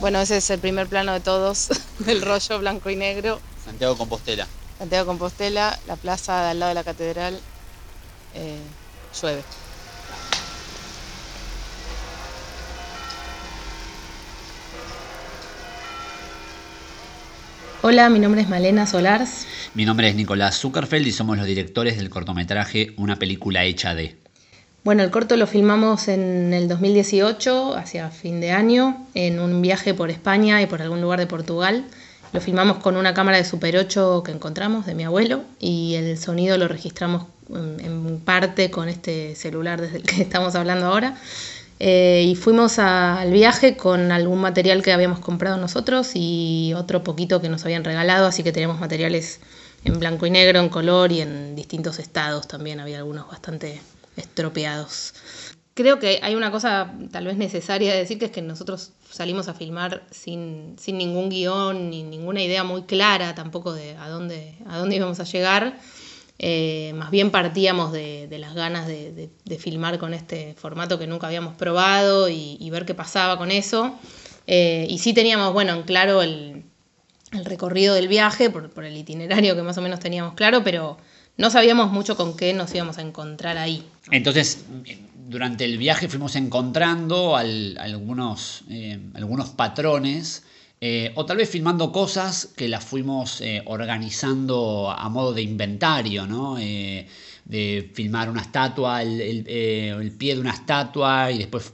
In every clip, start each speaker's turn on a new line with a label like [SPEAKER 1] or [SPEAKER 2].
[SPEAKER 1] Bueno, ese es el primer plano de todos, del rollo blanco y negro.
[SPEAKER 2] Santiago Compostela.
[SPEAKER 1] Santiago Compostela, la plaza de al lado de la catedral, eh, llueve.
[SPEAKER 3] Hola, mi nombre es Malena Solars.
[SPEAKER 2] Mi nombre es Nicolás Zuckerfeld y somos los directores del cortometraje Una película hecha de.
[SPEAKER 3] Bueno, el corto lo filmamos en el 2018, hacia fin de año, en un viaje por España y por algún lugar de Portugal. Lo filmamos con una cámara de Super 8 que encontramos de mi abuelo y el sonido lo registramos en, parte con este celular desde el que estamos hablando ahora. Eh, y fuimos al viaje con algún material que habíamos comprado nosotros y otro poquito que nos habían regalado, así que teníamos materiales en blanco y negro, en color y en distintos estados también, había algunos bastante estropeados. Creo que hay una cosa tal vez necesaria de decir, que es que nosotros salimos a filmar sin, ningún guion ni ninguna idea muy clara tampoco de a dónde, a dónde íbamos a llegar. Eh, más bien partíamos de, las ganas de, filmar con este formato que nunca habíamos probado y, ver qué pasaba con eso. Eh, y sí teníamos, bueno, en claro el, recorrido del viaje, por, por, el itinerario que más o menos teníamos claro, pero no sabíamos mucho con qué nos íbamos a encontrar ahí.
[SPEAKER 2] Entonces, durante el viaje fuimos encontrando algunos, eh, algunos patrones. Eh, o tal vez filmando cosas que las fuimos eh, organizando a modo de inventario, ¿no? de filmar una estatua, el, el, pie de una estatua y después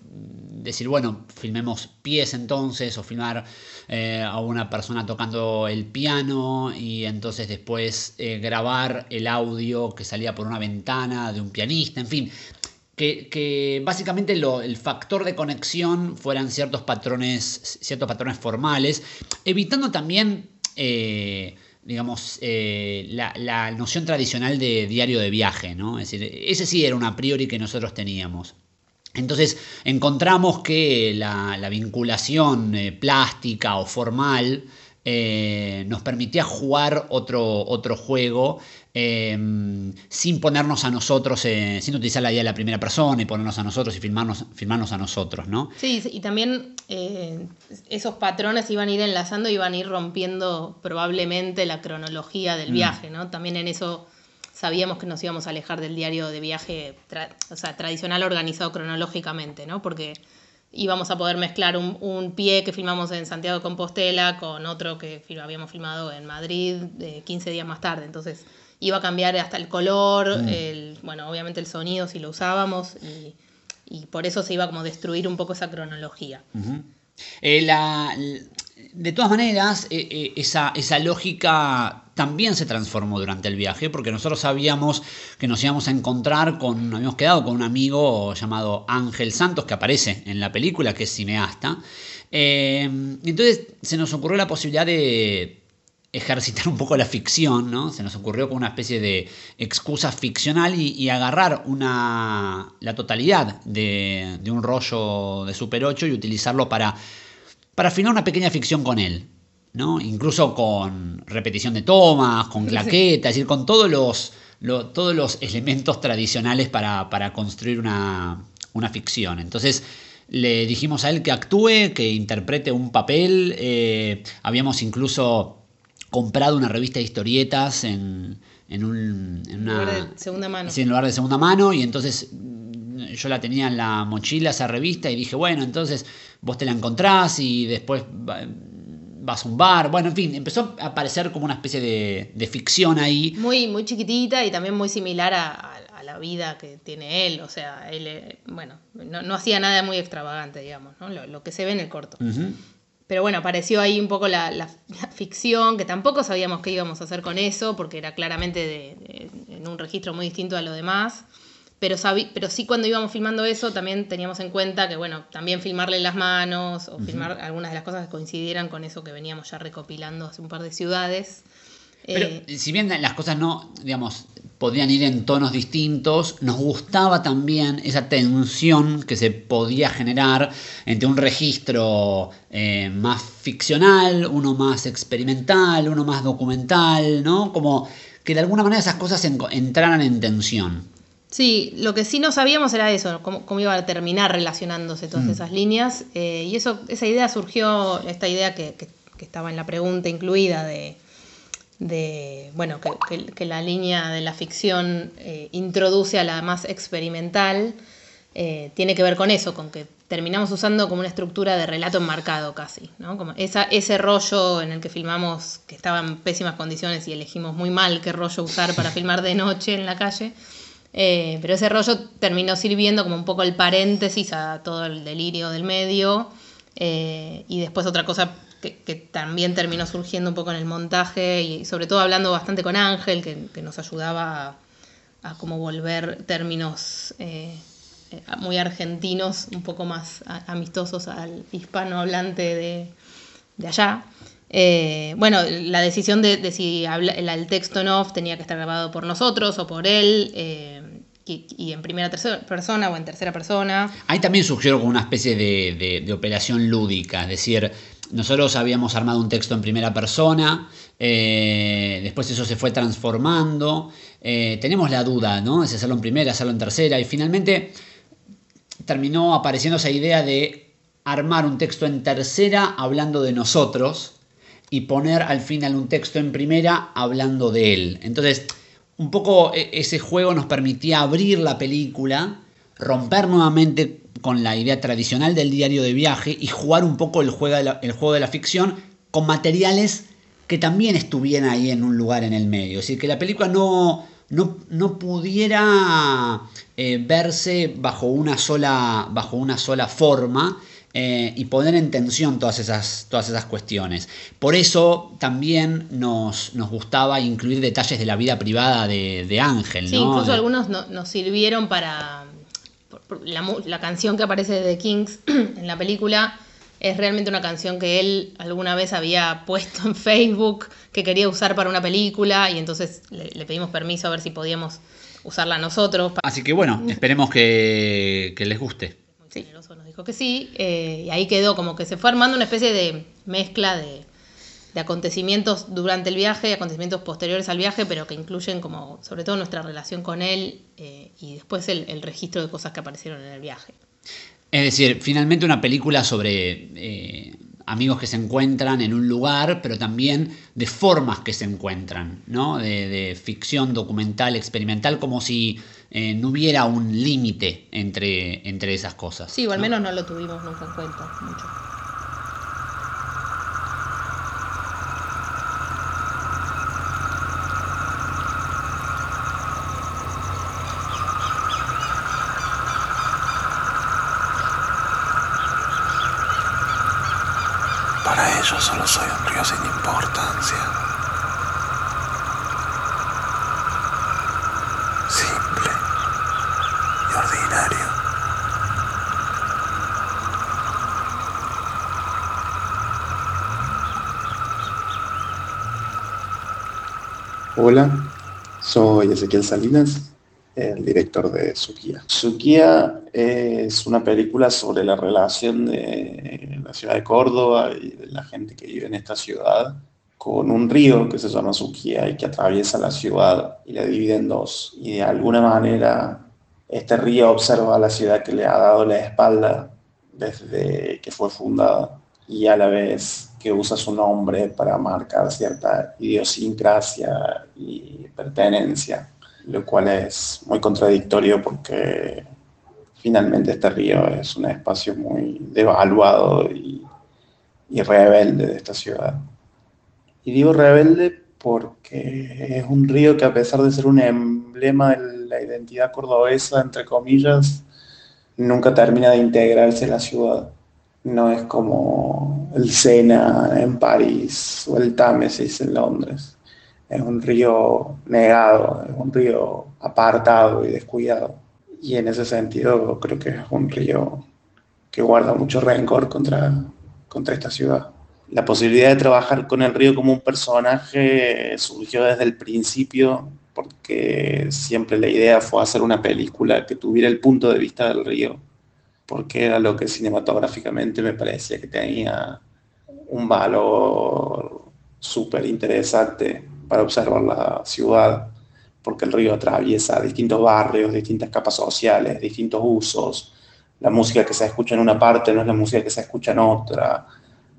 [SPEAKER 2] decir, bueno, filmemos pies entonces, o filmar eh, a una persona tocando el piano y entonces después eh, grabar el audio que salía por una ventana de un pianista, en fin. Que, básicamente el factor de conexión fueran ciertos patrones, ciertos patrones formales, evitando también eh, digamos, la, la, noción tradicional de diario de viaje, ¿no? Es decir, ese sí era un a priori que nosotros teníamos. Entonces encontramos que la, vinculación eh, plástica o formal eh, nos permitía jugar otro, otro juego em, sin ponernos a nosotros, eh, sin utilizar la idea de la primera persona y ponernos a nosotros y filmarnos, filmarnos a nosotros, ¿no?
[SPEAKER 3] Sí, y también esos patrones iban a ir enlazando y iban a ir rompiendo probablemente la cronología del mm. viaje, ¿no? También en eso sabíamos que nos íbamos a alejar del diario de viaje o sea, tradicional organizado cronológicamente, ¿no? Porque íbamos a poder mezclar un, pie que filmamos en Santiago de Compostela con otro que habíamos filmado en Madrid 15 días más tarde. Entonces iba a cambiar hasta el color, mm. el, bueno, obviamente el sonido si lo usábamos y, por eso se iba como a destruir un poco esa cronología.
[SPEAKER 2] Eh, de todas maneras, eh, eh, esa, esa lógica también se transformó durante el viaje, porque nosotros sabíamos que nos íbamos a encontrar con, habíamos quedado con un amigo llamado Ángel Santos, que aparece en la película, que es cineasta. Eh, entonces se nos ocurrió la posibilidad de ejercitar un poco la ficción, ¿no? Se nos ocurrió con una especie de excusa ficcional y, agarrar una, la totalidad de, un rollo de Super 8 y utilizarlo para, para filmar una pequeña ficción con él. ¿no? Incluso con repetición de tomas, con claqueta, es decir, con todos los, todos los elementos tradicionales para, construir una, ficción. Entonces le dijimos a él que actúe, que interprete un papel. Eh, habíamos incluso comprado una revista de historietas en, en, un,
[SPEAKER 3] una, lugar de segunda mano.
[SPEAKER 2] Sí, en lugar de segunda mano. Y entonces yo la tenía en la mochila, esa revista, y dije, bueno, entonces vos te la encontrás y después vas a un bar, bueno, en fin, empezó a aparecer como una especie de, ficción ahí.
[SPEAKER 3] Muy, muy chiquitita y también muy similar a, la vida que tiene él, o sea, él, eh, bueno, no, hacía nada muy extravagante, digamos, ¿no? lo, que se ve en el corto. Pero bueno, apareció ahí un poco la, ficción, que tampoco sabíamos qué íbamos a hacer con eso, porque era claramente en un registro muy distinto a lo demás. Pero, pero sí cuando íbamos filmando eso también teníamos en cuenta que, bueno, también filmarle las manos o filmar algunas de las cosas que coincidieran con eso que veníamos ya recopilando hace un par de ciudades.
[SPEAKER 2] Pero eh, si bien las cosas no, digamos, podían ir en tonos distintos, nos gustaba también esa tensión que se podía generar entre un registro eh, más ficcional, uno más experimental, uno más documental, ¿no? Como que de alguna manera esas cosas entraran en tensión.
[SPEAKER 3] Sí, lo que sí no sabíamos era eso, cómo, cómo iba a terminar relacionándose todas
[SPEAKER 2] Mm.
[SPEAKER 3] esas líneas. eh, y eso, esa idea surgió, esta idea que, que- que estaba en la pregunta incluida de, de bueno, que, que- la línea de la ficción eh, introduce a la más experimental, eh, tiene que ver con eso, con que terminamos usando como una estructura de relato enmarcado casi, ¿no? Como esa, ese rollo en el que filmamos, que estaba en pésimas condiciones y elegimos muy mal qué rollo usar para filmar de noche en la calle, eh, pero ese rollo terminó sirviendo como un poco el paréntesis a todo el delirio del medio. eh, y después otra cosa que, también terminó surgiendo un poco en el montaje y sobre todo hablando bastante con Ángel, que, nos ayudaba a, como volver términos eh, muy argentinos, un poco más amistosos al hispanohablante de, de allá. Eh, bueno, la decisión de, si el, texto en off tenía que estar grabado por nosotros o por él, eh, y, en primera persona o en tercera persona.
[SPEAKER 2] Ahí también surgió como una especie de, operación lúdica, es decir, nosotros habíamos armado un texto en primera persona, eh, después eso se fue transformando, tenemos la duda, ¿no? De si hacerlo en primera, hacerlo en tercera, y finalmente terminó apareciendo esa idea de armar un texto en tercera hablando de nosotros y poner al final un texto en primera hablando de él. Entonces, un poco e- ese juego nos permitía abrir la película, romper nuevamente con la idea tradicional del diario de viaje y jugar un poco el juego de la, el juego de la ficción con materiales que también estuvieran ahí en un lugar en el medio. Es decir, que la película no, no, no pudiera eh, verse bajo una sola, bajo una sola forma eh, y poner en tensión todas esas, todas esas cuestiones. Por eso también nos, nos gustaba incluir detalles de la vida privada de, de Ángel.
[SPEAKER 3] Sí,
[SPEAKER 2] ¿no?
[SPEAKER 3] incluso algunos no- nos sirvieron para... la, la canción que aparece de The Kings en la película es realmente una canción que él alguna vez había puesto en Facebook, que quería usar para una película, y entonces le, le pedimos permiso a ver si podíamos usarla nosotros.
[SPEAKER 2] Así que bueno, esperemos que, que les guste.
[SPEAKER 3] Muy generoso nos dijo que sí, eh, y ahí quedó como que se fue armando una especie de mezcla de, de acontecimientos durante el viaje, acontecimientos posteriores al viaje, pero que incluyen como sobre todo nuestra relación con él eh, y después el, el registro de cosas que aparecieron en el viaje.
[SPEAKER 2] Es decir, finalmente una película sobre eh, amigos que se encuentran en un lugar, pero también de formas que se encuentran, ¿no? De, de ficción documental, experimental, como si eh, no hubiera un límite entre, entre esas cosas.
[SPEAKER 3] Sí, o al
[SPEAKER 2] ¿no?
[SPEAKER 3] menos no lo tuvimos nunca en cuenta mucho.
[SPEAKER 4] Para ellos solo soy un río sin importancia. Simple y ordinario.
[SPEAKER 5] Hola, Ezequiel Salinas, el director de Suquía. Suquía es una película sobre la relación de la ciudad de Córdoba y de la gente que vive en esta ciudad con un río que se llama Suquía y que atraviesa la ciudad y la divide en dos. Y de alguna manera este río observa a la ciudad que le ha dado la espalda desde que fue fundada y a la vez que usa su nombre para marcar cierta idiosincrasia y pertenencia, lo cual es muy contradictorio porque finalmente este río es un espacio muy devaluado y, y rebelde de esta ciudad. Y digo rebelde porque es un río que a pesar de ser un emblema de la identidad cordobesa, entre comillas, nunca termina de integrarse en la ciudad. No es como el Sena en París o el Támesis en Londres. Es un río negado, es un río apartado y descuidado. Y en ese sentido creo que es un río que guarda mucho rencor contra, contra esta ciudad. La posibilidad de trabajar con el río como un personaje surgió desde el principio porque siempre la idea fue hacer una película que tuviera el punto de vista del río, porque era lo que cinematográficamente me parecía que tenía un valor súper interesante para observar la ciudad, porque el río atraviesa distintos barrios, distintas capas sociales, distintos usos. La música que se escucha en una parte no es la música que se escucha en otra.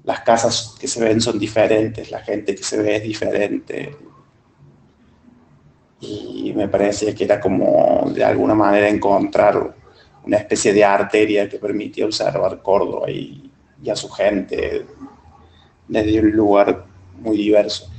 [SPEAKER 5] Las casas que se ven son diferentes, la gente que se ve es diferente. Y me parecía que era como de alguna manera encontrar una especie de arteria que permitía observar Córdoba y, a su gente desde un lugar muy diverso.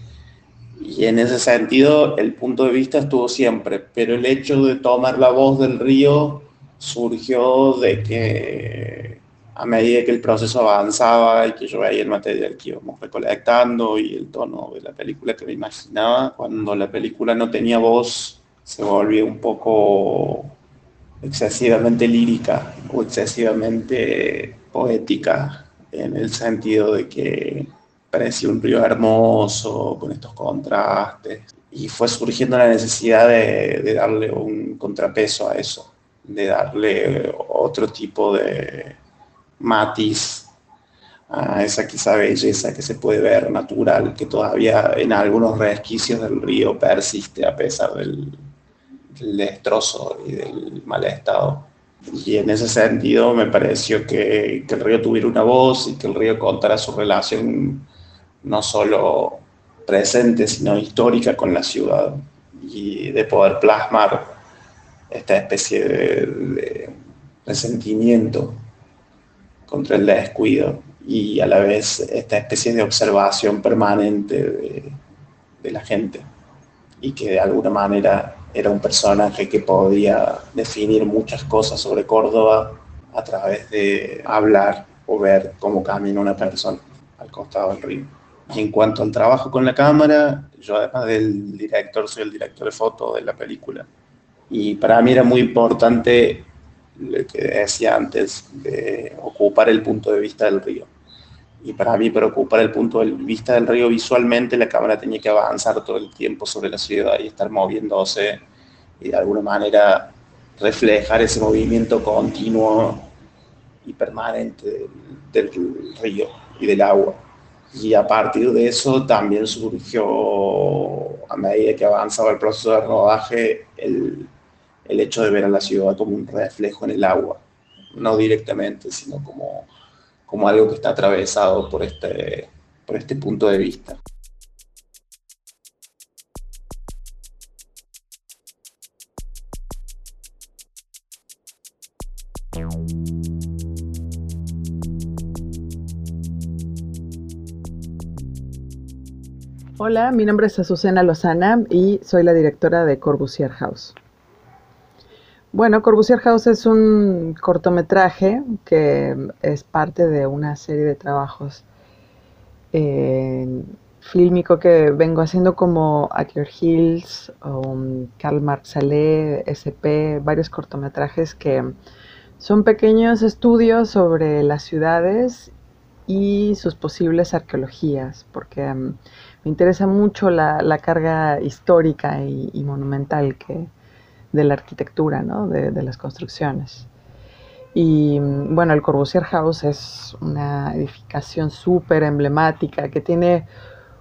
[SPEAKER 5] Y en ese sentido, el punto de vista estuvo siempre, pero el hecho de tomar la voz del río surgió de que a medida que el proceso avanzaba y que yo veía el material que íbamos recolectando y el tono de la película que me imaginaba, cuando la película no tenía voz, se volvió un poco excesivamente lírica o excesivamente poética, en el sentido de que parecía un río hermoso, con estos contrastes. Y fue surgiendo la necesidad de, darle un contrapeso a eso, de darle otro tipo de matiz a esa quizá belleza que se puede ver natural, que todavía en algunos resquicios del río persiste a pesar del, destrozo y del mal estado. Y en ese sentido me pareció que, el río tuviera una voz y que el río contara su relación no solo presente, sino histórica con la ciudad y de poder plasmar esta especie de, resentimiento contra el descuido y a la vez esta especie de observación permanente de, de, la gente y que de alguna manera era un personaje que podía definir muchas cosas sobre Córdoba a través de hablar o ver cómo camina una persona al costado del río. En cuanto al trabajo con la cámara, yo además del director, soy el director de foto de la película. Y para mí era muy importante lo que decía antes, de ocupar el punto de vista del río. Y para mí, para ocupar el punto de vista del río visualmente, la cámara tenía que avanzar todo el tiempo sobre la ciudad y estar moviéndose y de alguna manera reflejar ese movimiento continuo y permanente del, del río y del agua. Y a partir de eso también surgió, a medida que avanzaba el proceso de rodaje, el, el hecho de ver a la ciudad como un reflejo en el agua, no directamente, sino como, como algo que está atravesado por este, por este punto de vista.
[SPEAKER 6] Hola, mi nombre es Azucena Lozana y soy la directora de Corbusier House. Bueno, Corbusier House es un cortometraje que es parte de una serie de trabajos eh, fílmico que vengo haciendo como Your Hills, um, Karl Marx SP, varios cortometrajes que son pequeños estudios sobre las ciudades y sus posibles arqueologías, porque um, me interesa mucho la, carga histórica y, monumental que, de la arquitectura, ¿no? de, las construcciones. Y bueno, el Corbusier House es una edificación súper emblemática que tiene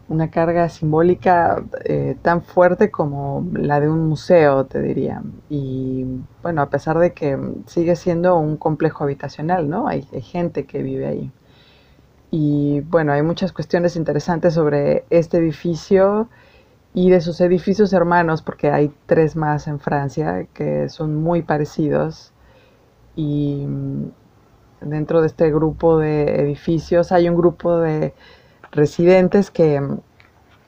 [SPEAKER 6] una carga simbólica eh, tan fuerte como la de un museo, te diría. Y bueno, a pesar de que sigue siendo un complejo habitacional, ¿no? hay gente que vive ahí. Y bueno, hay muchas cuestiones interesantes sobre este edificio y de sus edificios hermanos, porque hay tres más en Francia que son muy parecidos. Y mm, dentro de este grupo de edificios hay un grupo de residentes que mm,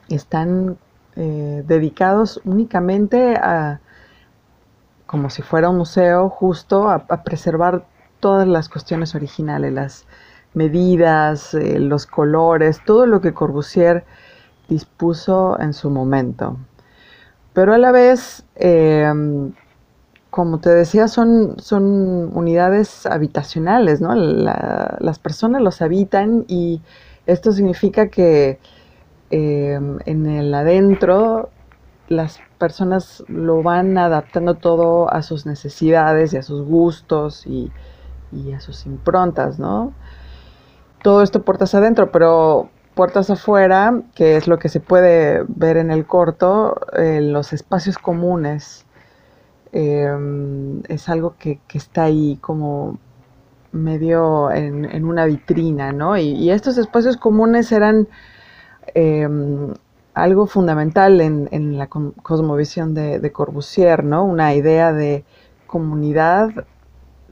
[SPEAKER 6] están eh, dedicados únicamente a, como si fuera un museo, justo a, preservar todas las cuestiones originales, las medidas, eh, los colores, todo lo que Corbusier dispuso en su momento. Pero a la vez, em, como te decía, son, son unidades habitacionales, ¿no? las personas los habitan y esto significa que em, en el adentro las personas lo van adaptando todo a sus necesidades y a sus gustos y, y a sus improntas, ¿no? todo esto puertas adentro, pero puertas afuera, que es lo que se puede ver en el corto, los espacios comunes. Em, es algo que, está ahí como medio en, una vitrina, ¿no? Y, estos espacios comunes eran em, algo fundamental en, la cosmovisión de, de, Corbusier, ¿no? Una idea de comunidad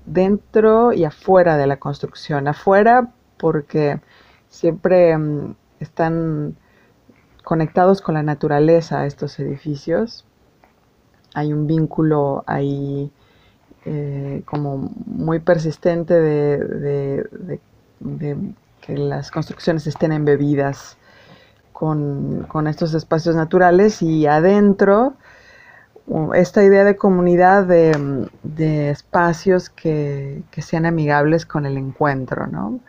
[SPEAKER 6] dentro y afuera de la construcción. Afuera porque siempre mm, están conectados con la naturaleza estos edificios. Hay un vínculo ahí eh, como muy persistente de, que las construcciones estén embebidas con, estos espacios naturales y adentro esta idea de comunidad de, espacios que, que, sean amigables con el encuentro, ¿no?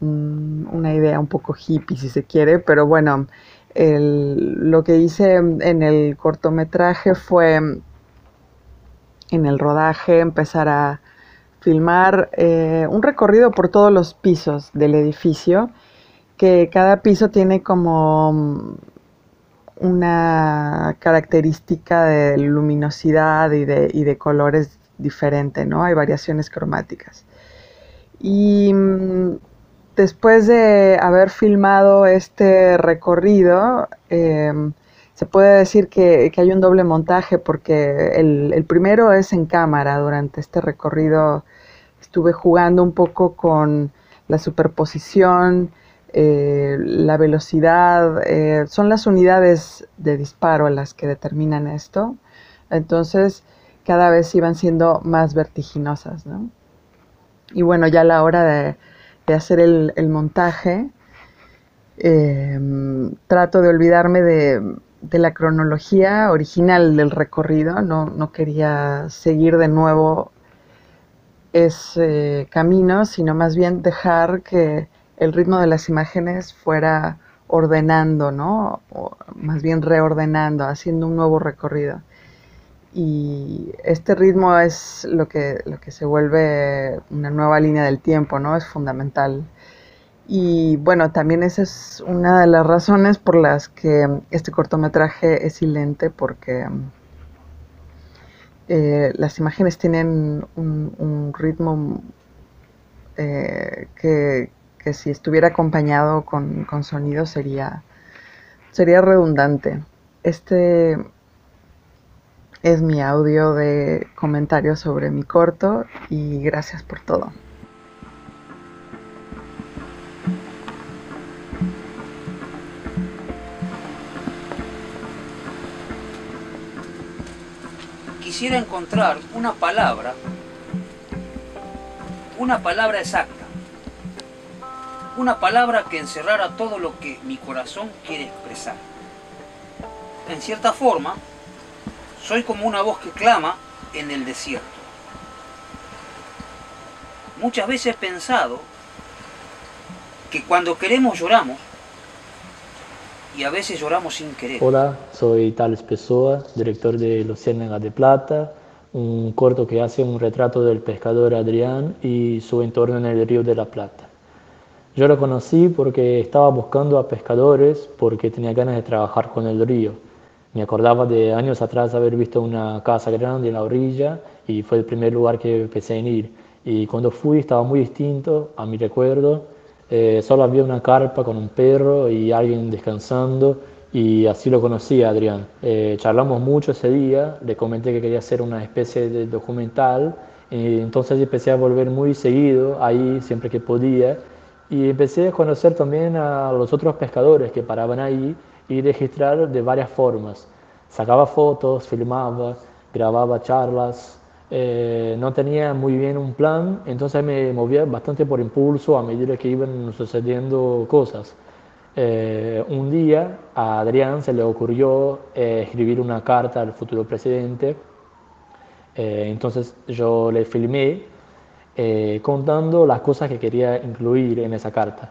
[SPEAKER 6] Una idea un poco hippie si se quiere, pero bueno, lo que hice en el cortometraje fue en el rodaje empezar a filmar eh, un recorrido por todos los pisos del edificio, que cada piso tiene como una característica de luminosidad y de, y de colores diferente, ¿no? Hay variaciones cromáticas. Y después de haber filmado este recorrido, em, se puede decir que, hay un doble montaje porque el, primero es en cámara. Durante este recorrido estuve jugando un poco con la superposición, eh, la velocidad, eh, son las unidades de disparo las que determinan esto. Entonces cada vez iban siendo más vertiginosas. Y bueno, ya a la hora de hacer el, montaje, em, trato de olvidarme de, la cronología original del recorrido, no, quería seguir de nuevo ese camino, sino más bien dejar que el ritmo de las imágenes fuera ordenando, ¿no? O más bien reordenando, haciendo un nuevo recorrido y este ritmo es lo que, lo que se vuelve una nueva línea del tiempo, ¿no? Es fundamental. Y bueno, también esa es una de las razones por las que este cortometraje es silente, porque eh, las imágenes tienen un, ritmo eh, que, si estuviera acompañado con, con sonido sería, sería redundante. Este es mi audio de comentarios sobre mi corto y gracias por todo.
[SPEAKER 7] Quisiera encontrar una palabra, una palabra exacta, una palabra que encerrara todo lo que mi corazón quiere expresar. En cierta forma, soy como una voz que clama en el desierto. Muchas veces he pensado que cuando queremos lloramos y a veces lloramos sin querer.
[SPEAKER 8] Hola, soy Tales Pessoa, director de Los de Plata, un corto que hace un retrato del pescador Adrián y su entorno en el río de la Plata. Yo lo conocí porque estaba buscando a pescadores porque tenía ganas de trabajar con el río me acordaba de años atrás haber visto una casa grande en la orilla y fue el primer lugar que empecé a ir. Y cuando fui estaba muy distinto a mi recuerdo. Eh, solo había una carpa con un perro y alguien descansando y así lo conocí a Adrián. Eh, charlamos mucho ese día, le comenté que quería hacer una especie de documental, y entonces empecé a volver muy seguido ahí siempre que podía y empecé a conocer también a los otros pescadores que paraban ahí y registrar de varias formas. Sacaba fotos, filmaba, grababa charlas, eh, no tenía muy bien un plan, entonces me movía bastante por impulso a medida que iban sucediendo cosas. Eh, un día a Adrián se le ocurrió eh, escribir una carta al futuro presidente, entonces yo le filmé contando las cosas que quería incluir en esa carta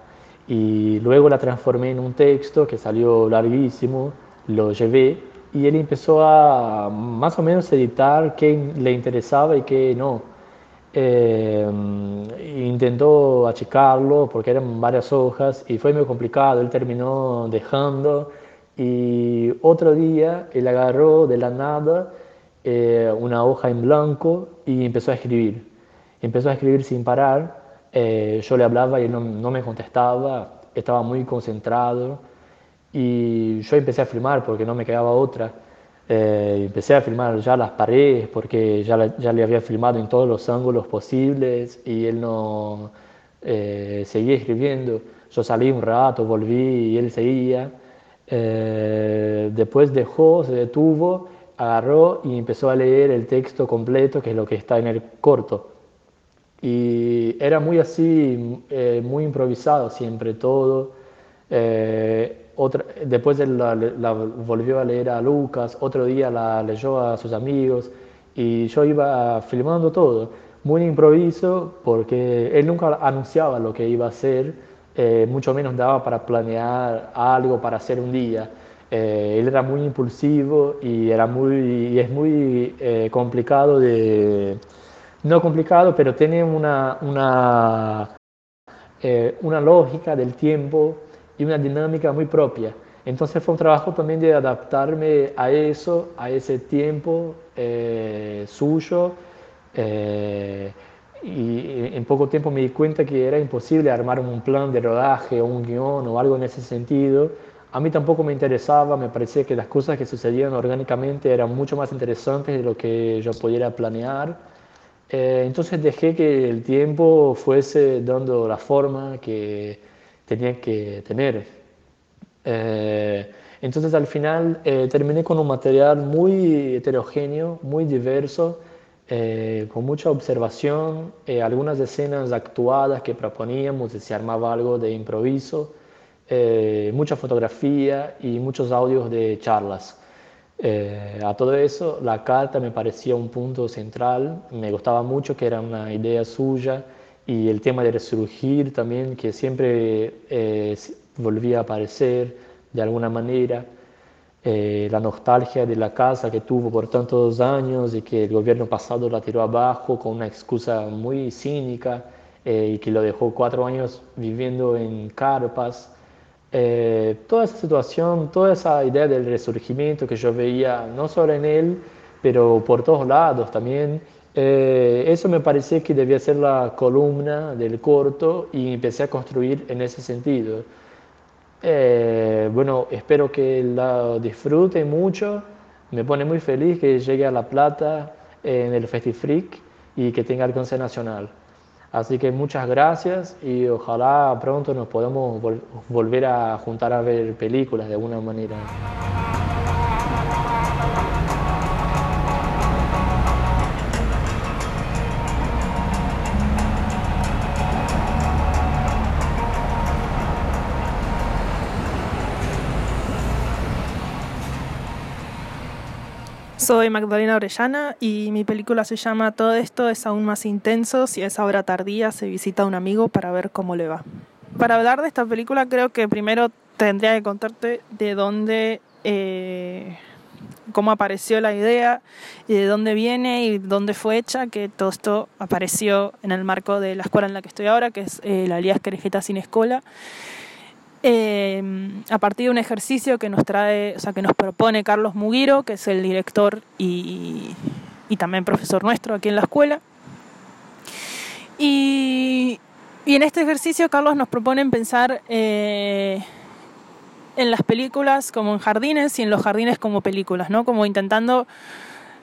[SPEAKER 8] y luego la transformé en un texto que salió larguísimo, lo llevé y él empezó a más o menos editar qué le interesaba y qué no. Eh, intentó achicarlo porque eran varias hojas y fue muy complicado. Él terminó dejando y otro día él agarró de la nada eh, una hoja en blanco y empezó a escribir. Empezó a escribir sin parar. Eh, yo le hablaba y no, no, me contestaba. Estaba muy concentrado y yo empecé a filmar porque no me quedaba otra. Eh, empecé a filmar ya las paredes porque ya, ya le había filmado en todos los ángulos posibles y él no eh, seguía escribiendo. Yo salí un rato, volví y él seguía. Eh, después dejó, se detuvo, agarró y empezó a leer el texto completo, que es lo que está en el corto. Y era muy así, muy improvisado siempre todo después la, la, volvió a leer a Lucas, otro día la leyó a sus amigos y yo iba filmando todo, muy improviso porque él nunca anunciaba lo que iba a hacer, eh, mucho menos daba para planear algo para hacer un día. Eh, él era muy impulsivo y, era muy, y es muy eh, complicado de... No complicado, pero tiene una, una, una lógica del tiempo y una dinámica muy propia. Entonces fue un trabajo también de adaptarme a eso, a ese tiempo eh, suyo. Eh, y en poco tiempo me di cuenta que era imposible armar un plan de rodaje o un guion o algo en ese sentido. A mí tampoco me interesaba, me parecía que las cosas que sucedían orgánicamente eran mucho más interesantes de lo que yo pudiera planear. Eh, entonces dejé que el tiempo fuese dando la forma que, tenía que tener. Eh, entonces al final eh, terminé con un material muy heterogéneo, muy diverso, eh, con mucha observación, algunas escenas actuadas que proponíamos y se armaba algo de improviso, mucha fotografía y muchos audios de charlas. A todo eso, la carta me parecía un punto central, me gustaba mucho que era una idea suya, y el tema de resurgir también, que siempre eh, volvía a aparecer de alguna manera, eh, la nostalgia de la casa que tuvo por tantos años y que el gobierno pasado la tiró abajo con una excusa muy cínica eh, y que lo dejó cuatro años viviendo en carpas. Toda esa situación, toda esa idea del resurgimiento que yo veía no solo en él, pero por todos lados también, eh, eso me parecía que debía ser la columna del corto y empecé a construir en ese sentido. Eh, bueno, espero que la disfrute mucho. Me pone muy feliz que llegue a La Plata en el Festifreak y que tenga alcance nacional. Así que muchas gracias y ojalá pronto nos podamos volver a juntar a ver películas de alguna manera.
[SPEAKER 9] Soy Magdalena Orellana y mi película se llama Todo esto es aún más intenso si a esa hora tardía se visita a un amigo para ver cómo le va. Para hablar de esta película creo que primero tendría que contarte de dónde, eh, cómo apareció la idea y de dónde viene y dónde fue hecha, que todo esto apareció en el marco de la escuela en la que estoy ahora, que es eh, la Lías Querejeta Sin Escuela eh, a partir de un ejercicio que nos trae, o sea, que nos propone Carlos Mugiro, que es el director y, también profesor nuestro aquí en la escuela. Y, en este ejercicio Carlos nos propone pensar eh, en las películas como en jardines y en los jardines como películas, ¿no? Como intentando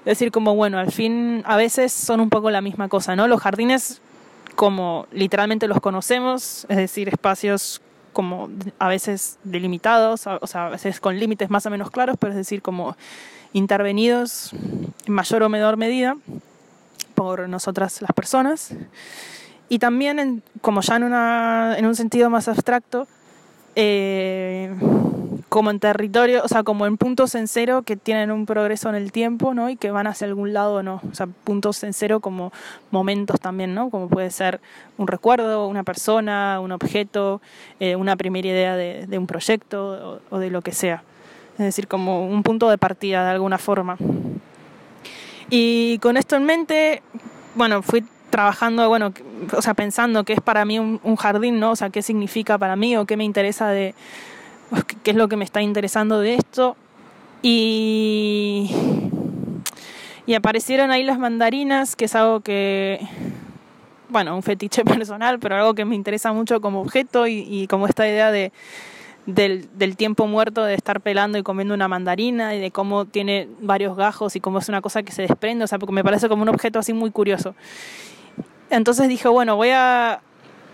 [SPEAKER 9] decir como, bueno, al fin a veces son un poco la misma cosa, ¿no? Los jardines como literalmente los conocemos, es decir, espacios como a veces delimitados, o sea, a veces con límites más o menos claros, pero es decir, como intervenidos en mayor o menor medida por nosotras las personas. Y también, como ya en, una, en un sentido más abstracto, eh, como en territorio, o sea, como en puntos en cero que tienen un progreso en el tiempo, ¿no? Y que van hacia algún lado, ¿no? O sea, puntos en cero como momentos también, ¿no? Como puede ser un recuerdo, una persona, un objeto, eh, una primera idea de, un proyecto o, de lo que sea. Es decir, como un punto de partida de alguna forma. Y con esto en mente, bueno, fui trabajando, bueno, o sea, pensando qué es para mí un, jardín, ¿no? O sea, qué significa para mí o qué me interesa de, qué es lo que me está interesando de esto. Y, y aparecieron ahí las mandarinas, que es algo que, bueno, un fetiche personal, pero algo que me interesa mucho como objeto y, y como esta idea de del, del, tiempo muerto de estar pelando y comiendo una mandarina y de cómo tiene varios gajos y cómo es una cosa que se desprende, o sea, porque me parece como un objeto así muy curioso. Entonces dije, bueno, voy a...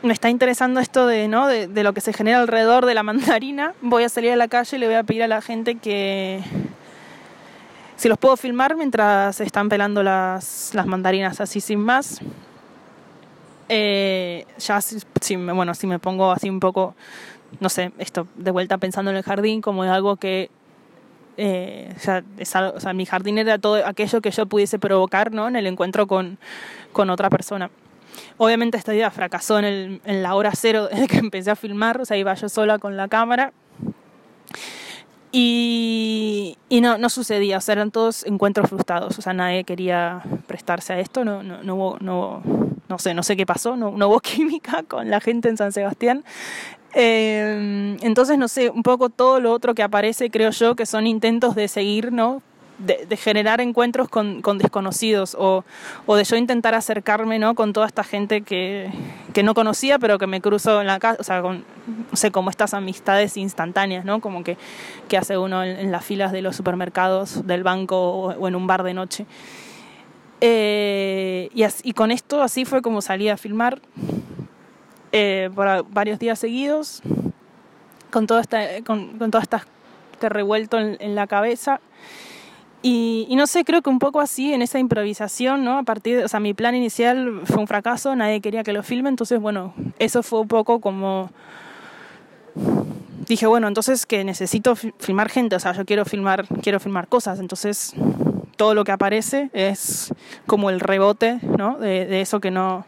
[SPEAKER 9] Me está interesando esto de, ¿no? de, lo que se genera alrededor de la mandarina. Voy a salir a la calle y le voy a pedir a la gente que, si los puedo filmar mientras están pelando las, las mandarinas así sin más. Eh, ya si, si, bueno, si me pongo así un poco no sé, esto de vuelta pensando en el jardín como algo que eh, sea, es algo, o sea, mi jardín era todo aquello que yo pudiese provocar ¿no? en el encuentro con, con otra persona. Obviamente esta idea fracasó en, la hora cero desde que empecé a filmar, o sea, iba yo sola con la cámara. Y, no, sucedía, o sea, eran todos encuentros frustrados, o sea, nadie quería prestarse a esto, no, no, no no, sé, no sé qué pasó, no, no hubo química con la gente en San Sebastián. Eh, entonces, no sé, un poco todo lo otro que aparece, creo yo, que son intentos de seguir, ¿no? De, generar encuentros con, con desconocidos o, de yo intentar acercarme ¿no? con toda esta gente que, que no conocía pero que me cruzo en la casa, o sea, con, no sé, como estas amistades instantáneas, ¿no? Como que, que hace uno en, las filas de los supermercados, del banco o, en un bar de noche. Eh, y, así, y con esto así fue como salí a filmar eh, por varios días seguidos, con todo, esta, con, con este revuelto en la cabeza. Y, no sé, creo que un poco así, en esa improvisación, ¿no? A partir de, o sea, mi plan inicial fue un fracaso, nadie quería que lo filme, entonces, bueno, eso fue un poco como... Dije, bueno, entonces que necesito filmar gente, o sea, yo quiero filmar, quiero filmar cosas, entonces todo lo que aparece es como el rebote, ¿no? De, de eso que no,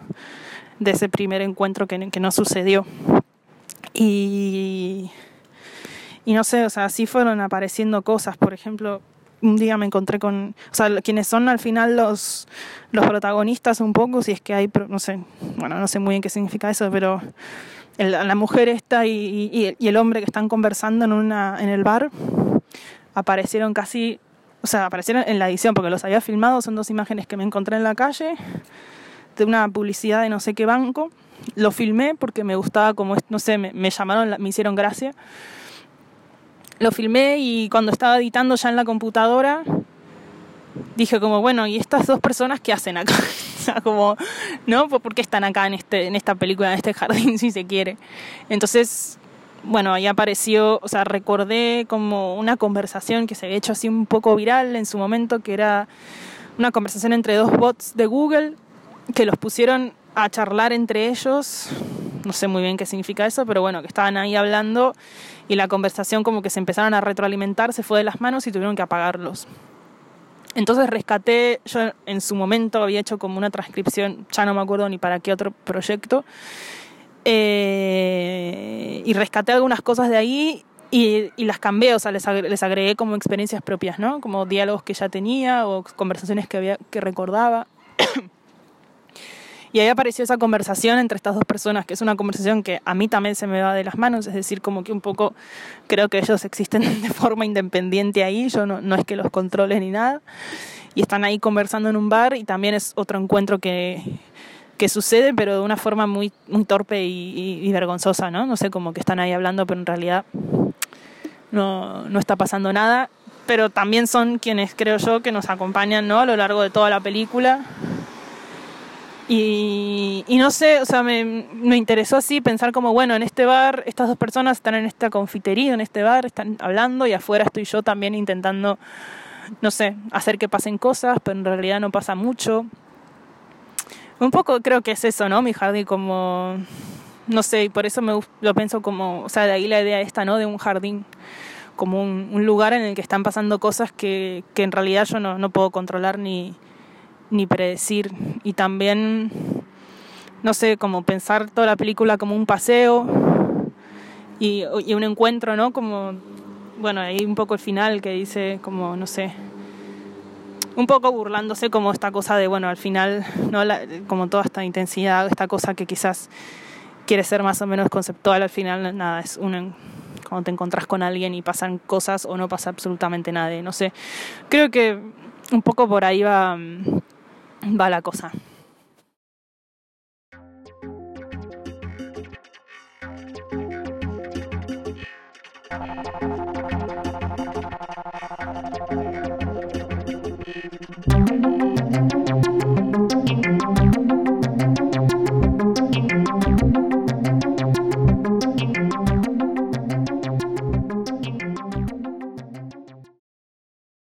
[SPEAKER 9] de ese primer encuentro que, que no sucedió. Y, y no sé, o sea, así fueron apareciendo cosas. Por ejemplo, un día me encontré con, o sea, quienes son al final los, los protagonistas un poco, si es que hay, no sé, bueno, no sé muy bien qué significa eso, pero el, la mujer esta y, y, el hombre que están conversando en, una, en el bar aparecieron casi, o sea, aparecieron en la edición porque los había filmado, son dos imágenes que me encontré en la calle de una publicidad de no sé qué banco. Lo filmé porque me gustaba como, no sé, me, me llamaron, me hicieron gracia. Lo filmé y cuando estaba editando ya en la computadora, dije como, bueno, ¿y estas dos personas qué hacen acá? como, ¿no? ¿Por qué están acá en, este, en esta película, en este jardín, si se quiere? Entonces, bueno, ahí apareció, o sea, recordé como una conversación que se había hecho así un poco viral en su momento, que era una conversación entre dos bots de Google que los pusieron a charlar entre ellos, no sé muy bien qué significa eso, pero bueno, que estaban ahí hablando y la conversación como que se empezaron a retroalimentar, se fue de las manos y tuvieron que apagarlos. Entonces rescaté, yo en su momento había hecho como una transcripción, ya no me acuerdo ni para qué otro proyecto, eh, y rescaté algunas cosas de ahí y, y, las cambié, o sea, les agregué, les agregué como experiencias propias, ¿no? Como diálogos que ya tenía o conversaciones que, había, que recordaba. Y ahí apareció esa conversación entre estas dos personas, que es una conversación que a mí también se me va de las manos, es decir, como que un poco creo que ellos existen de forma independiente ahí, yo no, no es que los controle ni nada, y están ahí conversando en un bar y también es otro encuentro que, que sucede, pero de una forma muy, muy torpe y, vergonzosa, ¿no? No sé, como que están ahí hablando, pero en realidad no, no está pasando nada pero también son quienes creo yo que nos acompañan ¿no? a lo largo de toda la película y, no sé, o sea, me, me, interesó así pensar como, bueno, en este bar, estas dos personas están en esta confitería, en este bar, están hablando y afuera estoy yo también intentando, no sé, hacer que pasen cosas, pero en realidad no pasa mucho. Un poco creo que es eso, ¿no? Mi jardín como, no sé, y por eso me lo pienso como, o sea, de ahí la idea esta, ¿no? De un jardín como un, un lugar en el que están pasando cosas que, que en realidad yo no, no puedo controlar ni ni predecir. Y también, no sé, como pensar toda la película como un paseo y, un encuentro, ¿no? Como, bueno, ahí un poco el final que dice como, no sé, un poco burlándose como esta cosa de, bueno, al final, ¿no? La- como toda esta intensidad, esta cosa que quizás quiere ser más o menos conceptual, al final nada, es un cuando te encontrás con alguien y pasan cosas o no pasa absolutamente nada, no sé. Creo que un poco por ahí va, mm, va la cosa.